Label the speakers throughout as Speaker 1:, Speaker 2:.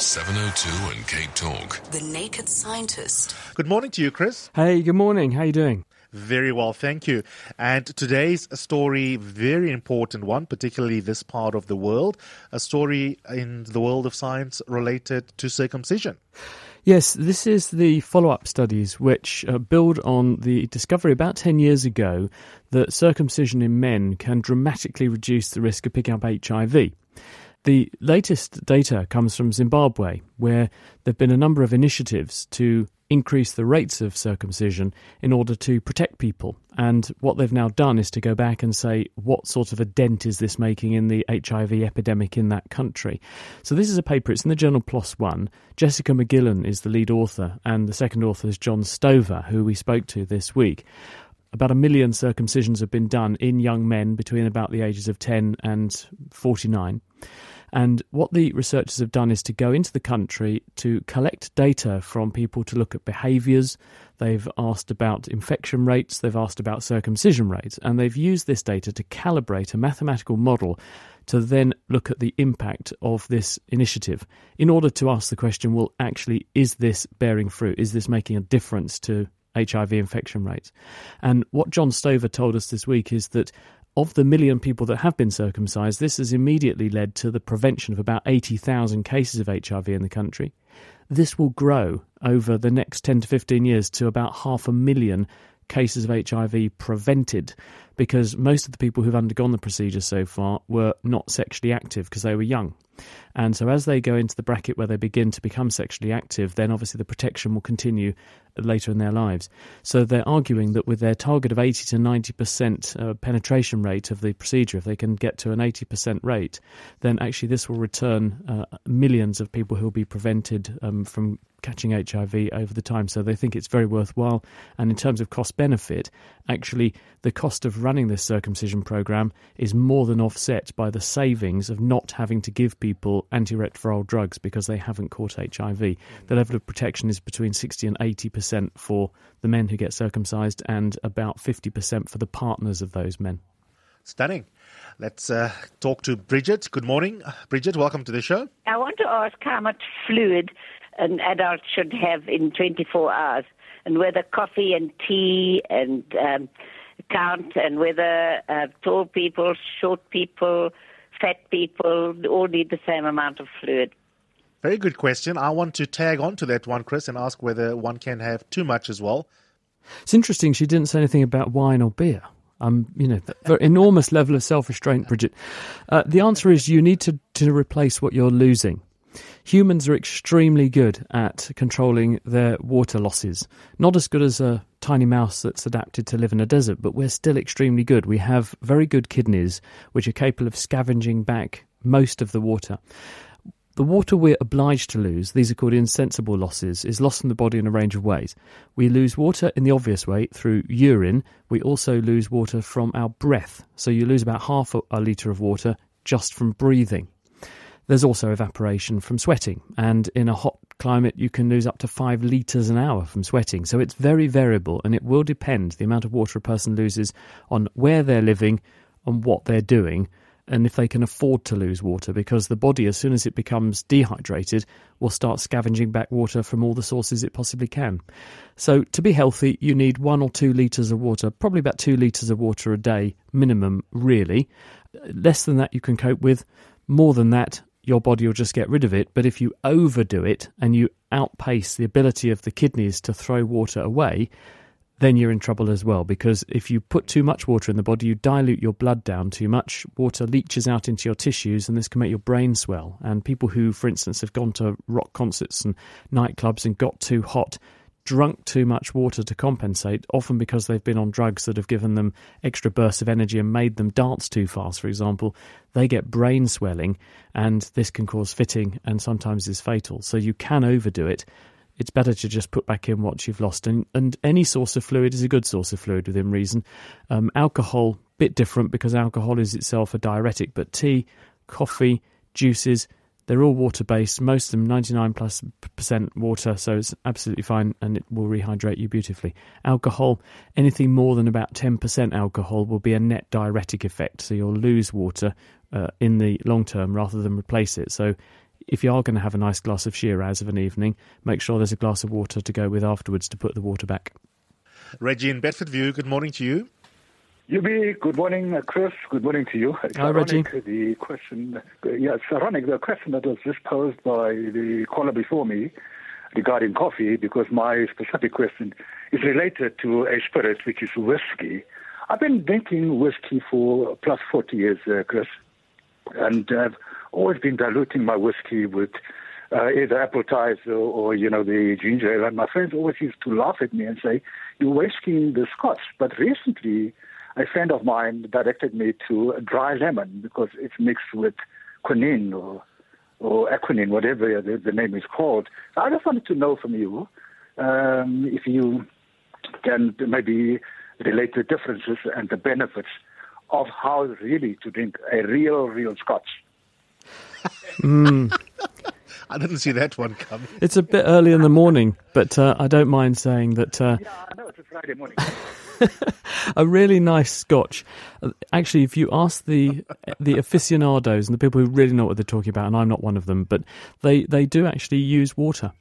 Speaker 1: 702 and Cape Talk.
Speaker 2: The Naked Scientist.
Speaker 3: Good morning to you, Chris.
Speaker 4: Hey, good morning. How you doing?
Speaker 3: Very well, thank you. And today's story, very important one, particularly this part of the world, a story in the world of science related to circumcision.
Speaker 4: Yes, this is the follow up studies which uh, build on the discovery about 10 years ago that circumcision in men can dramatically reduce the risk of picking up HIV. The latest data comes from Zimbabwe, where there have been a number of initiatives to increase the rates of circumcision in order to protect people. And what they've now done is to go back and say, what sort of a dent is this making in the HIV epidemic in that country? So, this is a paper, it's in the journal PLOS One. Jessica McGillen is the lead author, and the second author is John Stover, who we spoke to this week about a million circumcisions have been done in young men between about the ages of 10 and 49. And what the researchers have done is to go into the country to collect data from people to look at behaviours. They've asked about infection rates, they've asked about circumcision rates, and they've used this data to calibrate a mathematical model to then look at the impact of this initiative in order to ask the question well, actually, is this bearing fruit? Is this making a difference to HIV infection rates? And what John Stover told us this week is that of the million people that have been circumcised, this has immediately led to the prevention of about 80,000 cases of HIV in the country. This will grow over the next 10 to 15 years to about half a million cases of HIV prevented because most of the people who've undergone the procedure so far were not sexually active because they were young. And so, as they go into the bracket where they begin to become sexually active, then obviously the protection will continue later in their lives. So, they're arguing that with their target of 80 to 90% uh, penetration rate of the procedure, if they can get to an 80% rate, then actually this will return uh, millions of people who will be prevented um, from catching HIV over the time. So they think it's very worthwhile. And in terms of cost benefit, actually, the cost of running this circumcision program is more than offset by the savings of not having to give people antiretroviral drugs because they haven't caught HIV. The level of protection is between 60 and 80% for the men who get circumcised and about 50% for the partners of those men.
Speaker 3: Stunning. Let's uh, talk to Bridget. Good morning. Bridget, welcome to the show.
Speaker 5: I want to ask how much fluid an adult should have in 24 hours, and whether coffee and tea and um, count, and whether uh, tall people, short people, fat people all need the same amount of fluid.
Speaker 3: Very good question. I want to tag on to that one, Chris, and ask whether one can have too much as well.
Speaker 4: It's interesting she didn't say anything about wine or beer. Um, you know, the enormous level of self-restraint, Bridget. Uh, the answer is you need to, to replace what you're losing. Humans are extremely good at controlling their water losses. Not as good as a tiny mouse that's adapted to live in a desert, but we're still extremely good. We have very good kidneys which are capable of scavenging back most of the water. The water we're obliged to lose, these are called insensible losses, is lost from the body in a range of ways. We lose water in the obvious way through urine. We also lose water from our breath. So you lose about half a, litre of water just from breathing. There's also evaporation from sweating, and in a hot climate, you can lose up to five litres an hour from sweating. So it's very variable, and it will depend the amount of water a person loses on where they're living, on what they're doing, and if they can afford to lose water, because the body, as soon as it becomes dehydrated, will start scavenging back water from all the sources it possibly can. So, to be healthy, you need one or two litres of water, probably about two litres of water a day minimum, really. Less than that, you can cope with. More than that, your body will just get rid of it. But if you overdo it and you outpace the ability of the kidneys to throw water away, then you're in trouble as well. Because if you put too much water in the body, you dilute your blood down too much. Water leaches out into your tissues, and this can make your brain swell. And people who, for instance, have gone to rock concerts and nightclubs and got too hot drunk too much water to compensate, often because they've been on drugs that have given them extra bursts of energy and made them dance too fast, for example, they get brain swelling, and this can cause fitting and sometimes is fatal. So you can overdo it. It's better to just put back in what you've lost, and, and any source of fluid is a good source of fluid within reason. Um, alcohol, bit different because alcohol is itself a diuretic, but tea, coffee, juices, they're all water based, most of them 99 plus percent water, so it's absolutely fine and it will rehydrate you beautifully. Alcohol, anything more than about 10% alcohol will be a net diuretic effect, so you'll lose water uh, in the long term rather than replace it. So if you are going to have a nice glass of Shiraz of an evening, make sure there's a glass of water to go with afterwards to put the water back.
Speaker 3: Reggie in Bedfordview, good morning to you.
Speaker 6: Yubi, good morning, Chris. Good morning to you. It's
Speaker 4: Hi,
Speaker 6: ironic,
Speaker 4: Reggie.
Speaker 6: The question, yeah, it's ironic. The question that was just posed by the caller before me regarding coffee, because my specific question is related to a spirit, which is whiskey. I've been drinking whiskey for plus 40 years, uh, Chris, and I've always been diluting my whiskey with uh, either Appletiser or, or, you know, the ginger ale. And my friends always used to laugh at me and say, you're wasting the scotch. But recently, a friend of mine directed me to dry lemon because it's mixed with quinine or or equinine, whatever the, the name is called. So I just wanted to know from you um, if you can maybe relate the differences and the benefits of how really to drink a real, real scotch.
Speaker 3: I didn't see that one coming.
Speaker 4: It's a bit early in the morning, but uh, I don't mind saying that uh,
Speaker 6: Yeah, I know it's a Friday morning.
Speaker 4: a really nice scotch. Actually, if you ask the the aficionados and the people who really know what they're talking about, and I'm not one of them, but they, they do actually use water.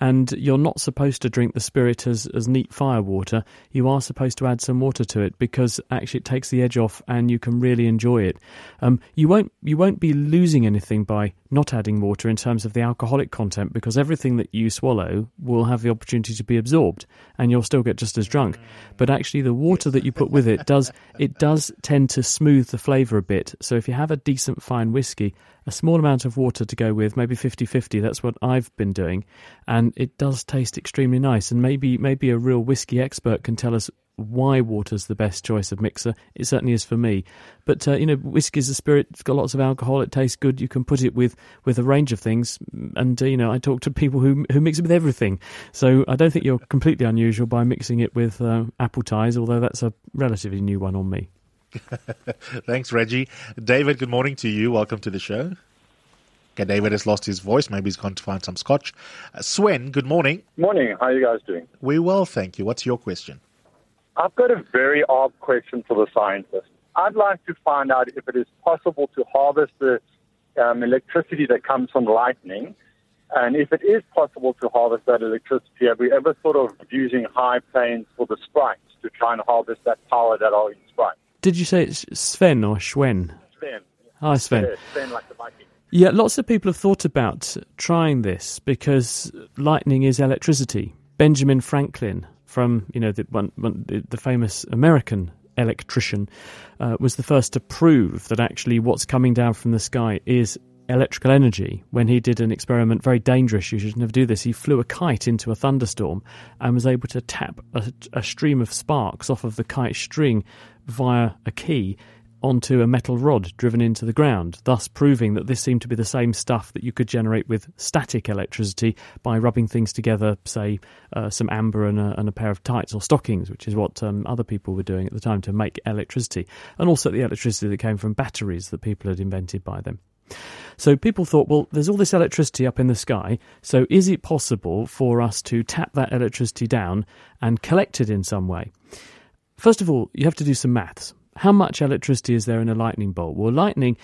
Speaker 4: And you're not supposed to drink the spirit as, as neat fire water. You are supposed to add some water to it because actually it takes the edge off and you can really enjoy it. Um, you won't you won't be losing anything by not adding water in terms of the alcoholic content because everything that you swallow will have the opportunity to be absorbed and you'll still get just as drunk. But actually the water that you put with it does it does tend to smooth the flavour a bit. So if you have a decent fine whiskey, a small amount of water to go with, maybe 50-50, that's what I've been doing, and it does taste extremely nice. And maybe maybe a real whiskey expert can tell us why water's the best choice of mixer. It certainly is for me. But uh, you know, whiskey's a spirit. It's got lots of alcohol. It tastes good. You can put it with with a range of things. And uh, you know, I talk to people who who mix it with everything. So I don't think you're completely unusual by mixing it with uh, Appletiser. Although that's a relatively new one on me.
Speaker 3: Thanks, Reggie. David, good morning to you. Welcome to the show. Okay, David has lost his voice. Maybe he's gone to find some scotch. Uh, Swen, good morning.
Speaker 7: Morning. How are you guys doing?
Speaker 3: We well, thank you. What's your question?
Speaker 7: I've got a very odd question for the scientist. I'd like to find out if it is possible to harvest the um, electricity that comes from lightning. And if it is possible to harvest that electricity, have we ever thought of using high planes for the sprites to try and harvest that power that are in sprites?
Speaker 4: Did you say it's Sven or Schwen?
Speaker 7: Sven.
Speaker 4: Hi, Sven.
Speaker 7: Yeah, Sven like the Viking.
Speaker 4: Yeah, lots of people have thought about trying this because lightning is electricity. Benjamin Franklin, from you know the one, one, the, the famous American electrician, uh, was the first to prove that actually what's coming down from the sky is electrical energy. When he did an experiment, very dangerous, you should never do this. He flew a kite into a thunderstorm and was able to tap a, a stream of sparks off of the kite string via a key onto a metal rod driven into the ground, thus proving that this seemed to be the same stuff that you could generate with static electricity by rubbing things together, say, uh, some amber and a, and a pair of tights or stockings, which is what um, other people were doing at the time to make electricity, and also the electricity that came from batteries that people had invented by them. So people thought, well, there's all this electricity up in the sky, so is it possible for us to tap that electricity down and collect it in some way? First of all, you have to do some maths how much electricity is there in a lightning bolt? Well, lightning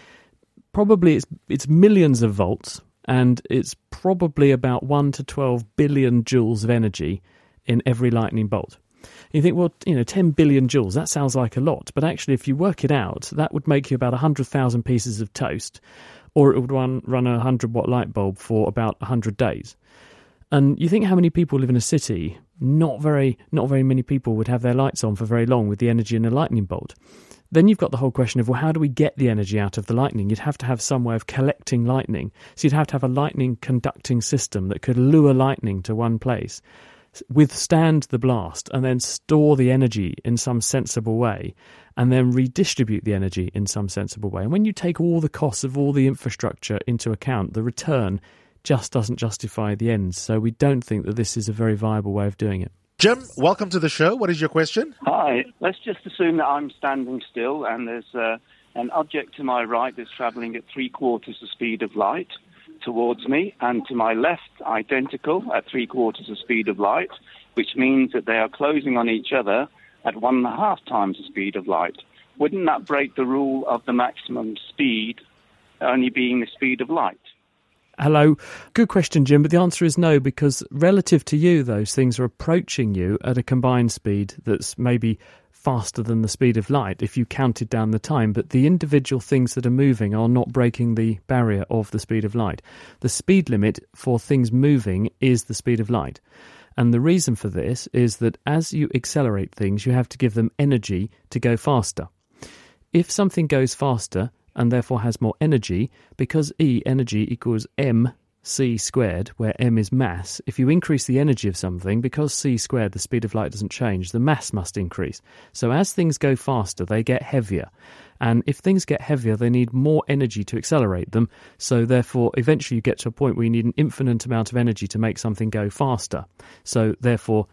Speaker 4: probably it's it's millions of volts and it's probably about 1 to 12 billion joules of energy in every lightning bolt. You think, well, you know, 10 billion joules, that sounds like a lot. But actually, if you work it out, that would make you about 100,000 pieces of toast, or it would run, run a 100 watt light bulb for about 100 days. And you think how many people live in a city? Not very, not very many people would have their lights on for very long with the energy in a lightning bolt. Then you've got the whole question of well, how do we get the energy out of the lightning? You'd have to have some way of collecting lightning. So you'd have to have a lightning conducting system that could lure lightning to one place. withstand the blast and then store the energy in some sensible way and then redistribute the energy in some sensible way. And when you take all the costs of all the infrastructure into account, the return just doesn't justify the ends. So we don't think that this is a very viable way of doing it.
Speaker 3: Jim, welcome to the show. What is your question?
Speaker 8: Hi. Let's just assume that I'm standing still and there's uh, an object to my right that's traveling at three quarters the speed of light towards me, and to my left, identical at three quarters the speed of light, which means that they are closing on each other at one and a half times the speed of light. Wouldn't that break the rule of the maximum speed only being the speed of light?
Speaker 4: Hello. Good question, Jim, but the answer is no, because relative to you, those things are approaching you at a combined speed that's maybe faster than the speed of light if you counted down the time, but the individual things that are moving are not breaking the barrier of the speed of light. The speed limit for things moving is the speed of light. And the reason for this is that as you accelerate things, you have to give them energy to go faster. If something goes faster and therefore has more energy, because E energy equals m c squared, where m is mass, if you increase the energy of something, because c squared, the speed of light doesn't change, the mass must increase. So as things go faster, they get heavier. And if things get heavier, they need more energy to accelerate them. So therefore, eventually you get to a point where you need an infinite amount of energy to make something go faster. So therefore,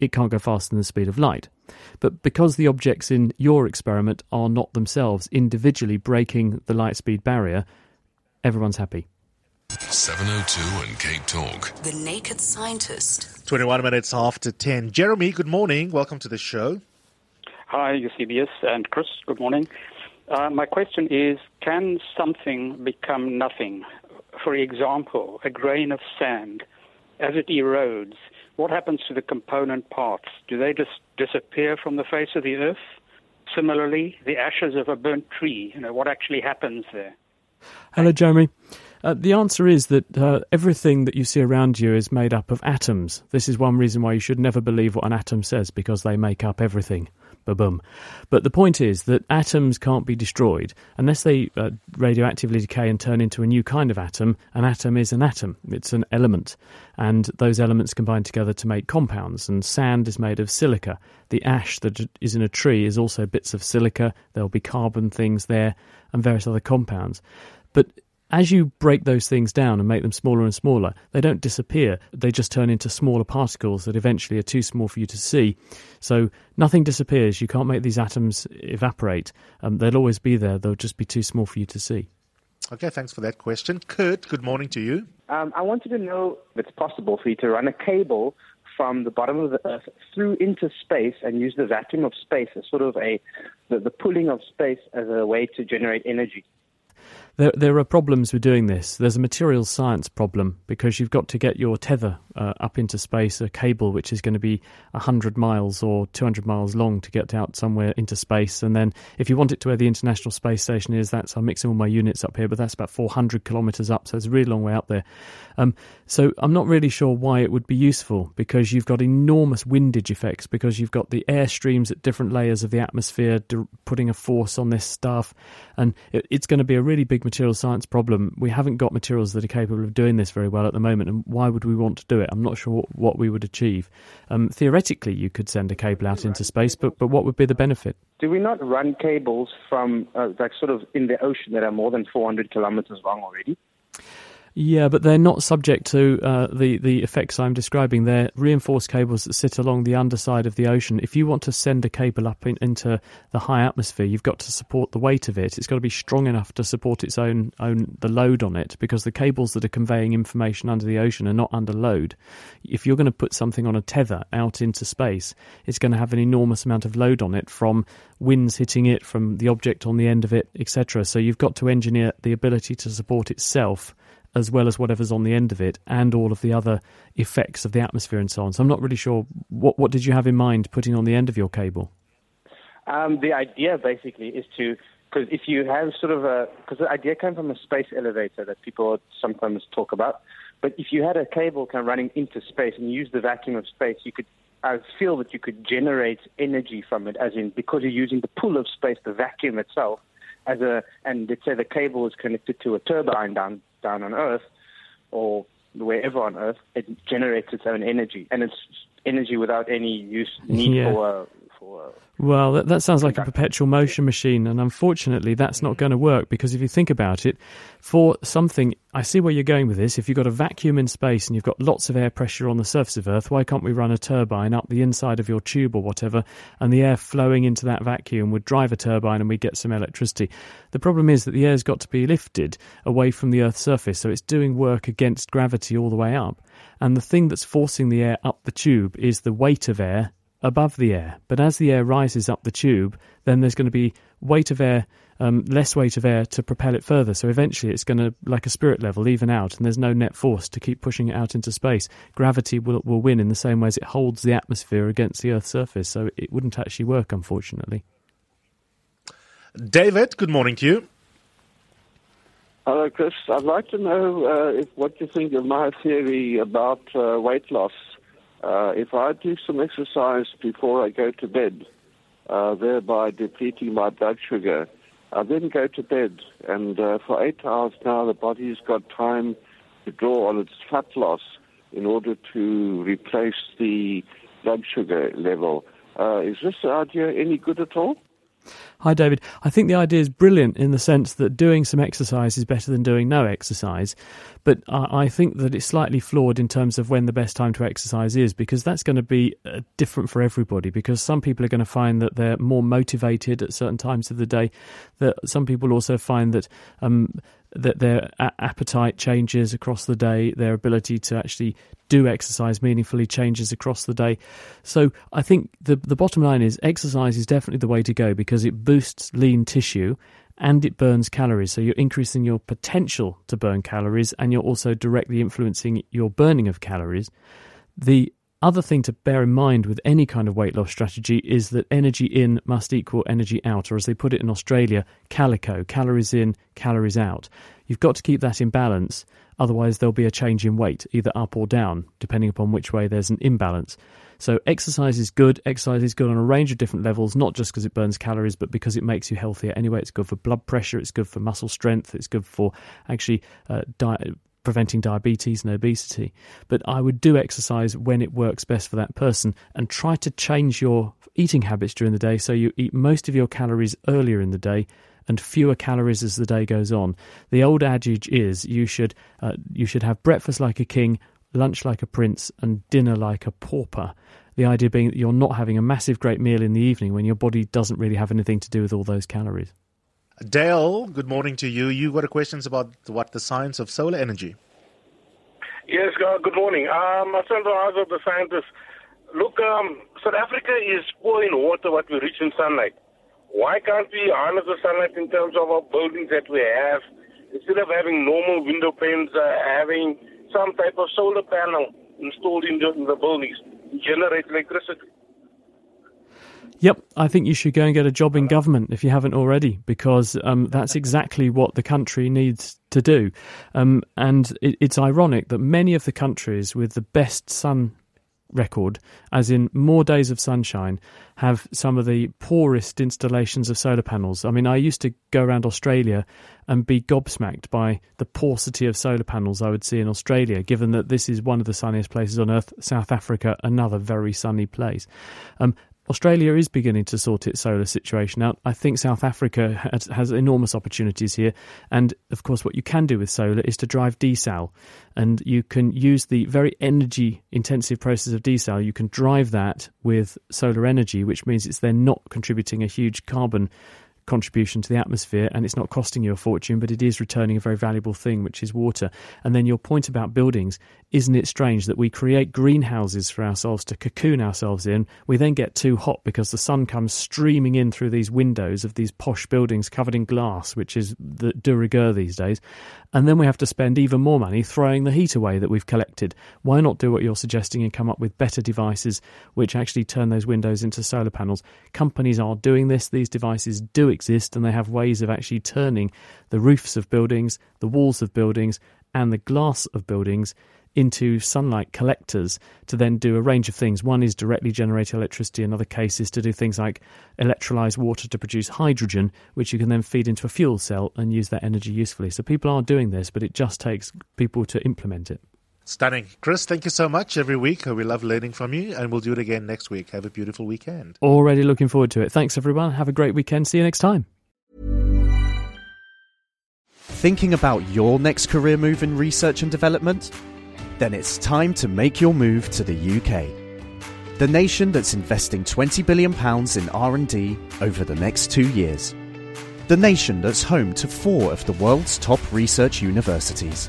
Speaker 4: it can't go faster than the speed of light. But because the objects in your experiment are not themselves individually breaking the light speed barrier, everyone's happy.
Speaker 1: 702 and Cape Talk.
Speaker 2: The Naked Scientist.
Speaker 3: 21 minutes after 10. Jeremy, good morning. Welcome to the show.
Speaker 9: Hi, Eusebius and Chris. Good morning. Uh, my question is Can something become nothing? For example, a grain of sand, as it erodes, what happens to the component parts? Do they just disappear from the face of the earth? Similarly, the ashes of a burnt tree, you know, what actually happens there?
Speaker 4: Hello, Jeremy. Uh, the answer is that uh, everything that you see around you is made up of atoms. This is one reason why you should never believe what an atom says, because they make up everything. Ba-boom. But the point is that atoms can't be destroyed unless they uh, radioactively decay and turn into a new kind of atom. An atom is an atom, it's an element. And those elements combine together to make compounds. And sand is made of silica. The ash that is in a tree is also bits of silica. There'll be carbon things there and various other compounds. But as you break those things down and make them smaller and smaller, they don't disappear. They just turn into smaller particles that eventually are too small for you to see. So nothing disappears. You can't make these atoms evaporate. Um, they'll always be there. They'll just be too small for you to see.
Speaker 3: Okay, thanks for that question. Kurt, good morning to you.
Speaker 10: Um, I wanted to know if it's possible for you to run a cable from the bottom of the Earth through into space and use the vacuum of space as sort of a the, the pulling of space as a way to generate energy.
Speaker 4: There, there are problems with doing this. There's a materials science problem because you've got to get your tether uh, up into space, a cable which is going to be 100 miles or 200 miles long to get out somewhere into space. And then if you want it to where the International Space Station is, that's, I'm mixing all my units up here, but that's about 400 kilometres up, so it's a really long way up there. Um, so I'm not really sure why it would be useful because you've got enormous windage effects because you've got the air streams at different layers of the atmosphere putting a force on this stuff. And it, it's going to be a really big material science problem. We haven't got materials that are capable of doing this very well at the moment, and why would we want to do it? I'm not sure what, what we would achieve. Um, theoretically, you could send a cable out into space, but but what would be the benefit?
Speaker 10: Do we not run cables from uh, like sort of in the ocean that are more than 400 kilometers long already?
Speaker 4: Yeah, but they're not subject to uh, the the effects I'm describing. They're reinforced cables that sit along the underside of the ocean. If you want to send a cable up in, into the high atmosphere, you've got to support the weight of it. It's got to be strong enough to support its own own the load on it, because the cables that are conveying information under the ocean are not under load. If you're going to put something on a tether out into space, it's going to have an enormous amount of load on it from winds hitting it, from the object on the end of it, etc. So you've got to engineer the ability to support itself as well as whatever's on the end of it and all of the other effects of the atmosphere and so on. So I'm not really sure what what did you have in mind putting on the end of your cable?
Speaker 10: Um, the idea basically is to because if you have sort of a because the idea came from a space elevator that people sometimes talk about, but if you had a cable kind of running into space and you use the vacuum of space, you could I feel that you could generate energy from it, as in because you're using the pull of space, the vacuum itself, as a and let's say the cable is connected to a turbine down down on Earth, or wherever on Earth, it generates its own energy, and it's energy without any use need
Speaker 4: Yeah.
Speaker 10: for for.
Speaker 4: Well, that, that sounds like a perpetual motion machine, and unfortunately, that's not mm. going to work because if you think about it, for something, I see where you're going with this. If you've got a vacuum in space and you've got lots of air pressure on the surface of Earth, why can't we run a turbine up the inside of your tube or whatever, and the air flowing into that vacuum would drive a turbine and we'd get some electricity? The problem is that the air's got to be lifted away from the Earth's surface, so it's doing work against gravity all the way up. And the thing that's forcing the air up the tube is the weight of air above the air. But as the air rises up the tube, then there's going to be weight of air, um, less weight of air to propel it further. So eventually it's going to, like a spirit level, even out, and there's no net force to keep pushing it out into space. Gravity will, will win in the same way as it holds the atmosphere against the Earth's surface. So it wouldn't actually work, unfortunately.
Speaker 3: David, good morning to you.
Speaker 11: Hello, Chris. I'd like to know uh, if what you think of my theory about uh, weight loss. Uh, if I do some exercise before I go to bed, uh, thereby depleting my blood sugar, I then go to bed, and uh, for eight hours now, the body's got time to draw on its fat loss in order to replace the blood sugar level. Uh, is this idea any good at all?
Speaker 4: Hi, David. I think the idea is brilliant in the sense that doing some exercise is better than doing no exercise. But I, I think that it's slightly flawed in terms of when the best time to exercise is, because that's going to be uh, different for everybody. Because some people are going to find that they're more motivated at certain times of the day. That some people also find that um, that their appetite changes across the day, their ability to actually do exercise meaningfully changes across the day. So I think the the bottom line is exercise is definitely the way to go because it boosts lean tissue and it burns calories. So you're increasing your potential to burn calories and you're also directly influencing your burning of calories. The other thing to bear in mind with any kind of weight loss strategy is that energy in must equal energy out, or as they put it in Australia, calico, calories in, calories out. You've got to keep that in balance, otherwise, there'll be a change in weight, either up or down, depending upon which way there's an imbalance. So, exercise is good. Exercise is good on a range of different levels, not just because it burns calories, but because it makes you healthier anyway. It's good for blood pressure, it's good for muscle strength, it's good for actually uh, diet preventing diabetes and obesity. But I would do exercise when it works best for that person and try to change your eating habits during the day so you eat most of your calories earlier in the day and fewer calories as the day goes on. The old adage is you should uh, you should have breakfast like a king, lunch like a prince and dinner like a pauper. The idea being that you're not having a massive great meal in the evening when your body doesn't really have anything to do with all those calories.
Speaker 3: Dale, good morning to you. You got a questions about what the science of solar energy.
Speaker 12: Yes, uh, good morning. Um, to ask the scientists. Look, um, South Africa is poor in water, what we reach in sunlight. Why can't we harness the sunlight in terms of our buildings that we have? Instead of having normal window panes, uh, having some type of solar panel installed in the, in the buildings generate electricity.
Speaker 4: Yep, I think you should go and get a job in government if you haven't already, because um, that's exactly what the country needs to do. Um, and it, it's ironic that many of the countries with the best sun record, as in more days of sunshine, have some of the poorest installations of solar panels. I mean, I used to go around Australia and be gobsmacked by the paucity of solar panels I would see in Australia, given that this is one of the sunniest places on earth, South Africa, another very sunny place. Um, Australia is beginning to sort its solar situation out. I think South Africa has, has, enormous opportunities here. And of course, what you can do with solar is to drive desal. And you can use the very energy intensive process of desal. You can drive that with solar energy, which means it's then not contributing a huge carbon contribution to the atmosphere and it's not costing you a fortune, but it is returning a very valuable thing, which is water. And then your point about buildings, isn't it strange that we create greenhouses for ourselves to cocoon ourselves in? We then get too hot because the sun comes streaming in through these windows of these posh buildings covered in glass, which is the de rigueur these days. And then we have to spend even more money throwing the heat away that we've collected. Why not do what you're suggesting and come up with better devices which actually turn those windows into solar panels? Companies are doing this. These devices do exist and they have ways of actually turning the roofs of buildings, the walls of buildings, and the glass of buildings into sunlight collectors to then do a range of things. One is directly generate electricity, another case is to do things like electrolyze water to produce hydrogen, which you can then feed into a fuel cell and use that energy usefully. So people are doing this, but it just takes people to implement it.
Speaker 3: Stunning. Chris, thank you so much every week. We love learning from you, and we'll do it again next week. Have a beautiful weekend.
Speaker 4: Already looking forward to it. Thanks, everyone. Have a great weekend. See you next time.
Speaker 13: Thinking about your next career move in research and development? Then it's time to make your move to the UK. The nation that's investing 20 billion pounds in R&D over the next 2 years. The nation that's home to 4 of the world's top research universities.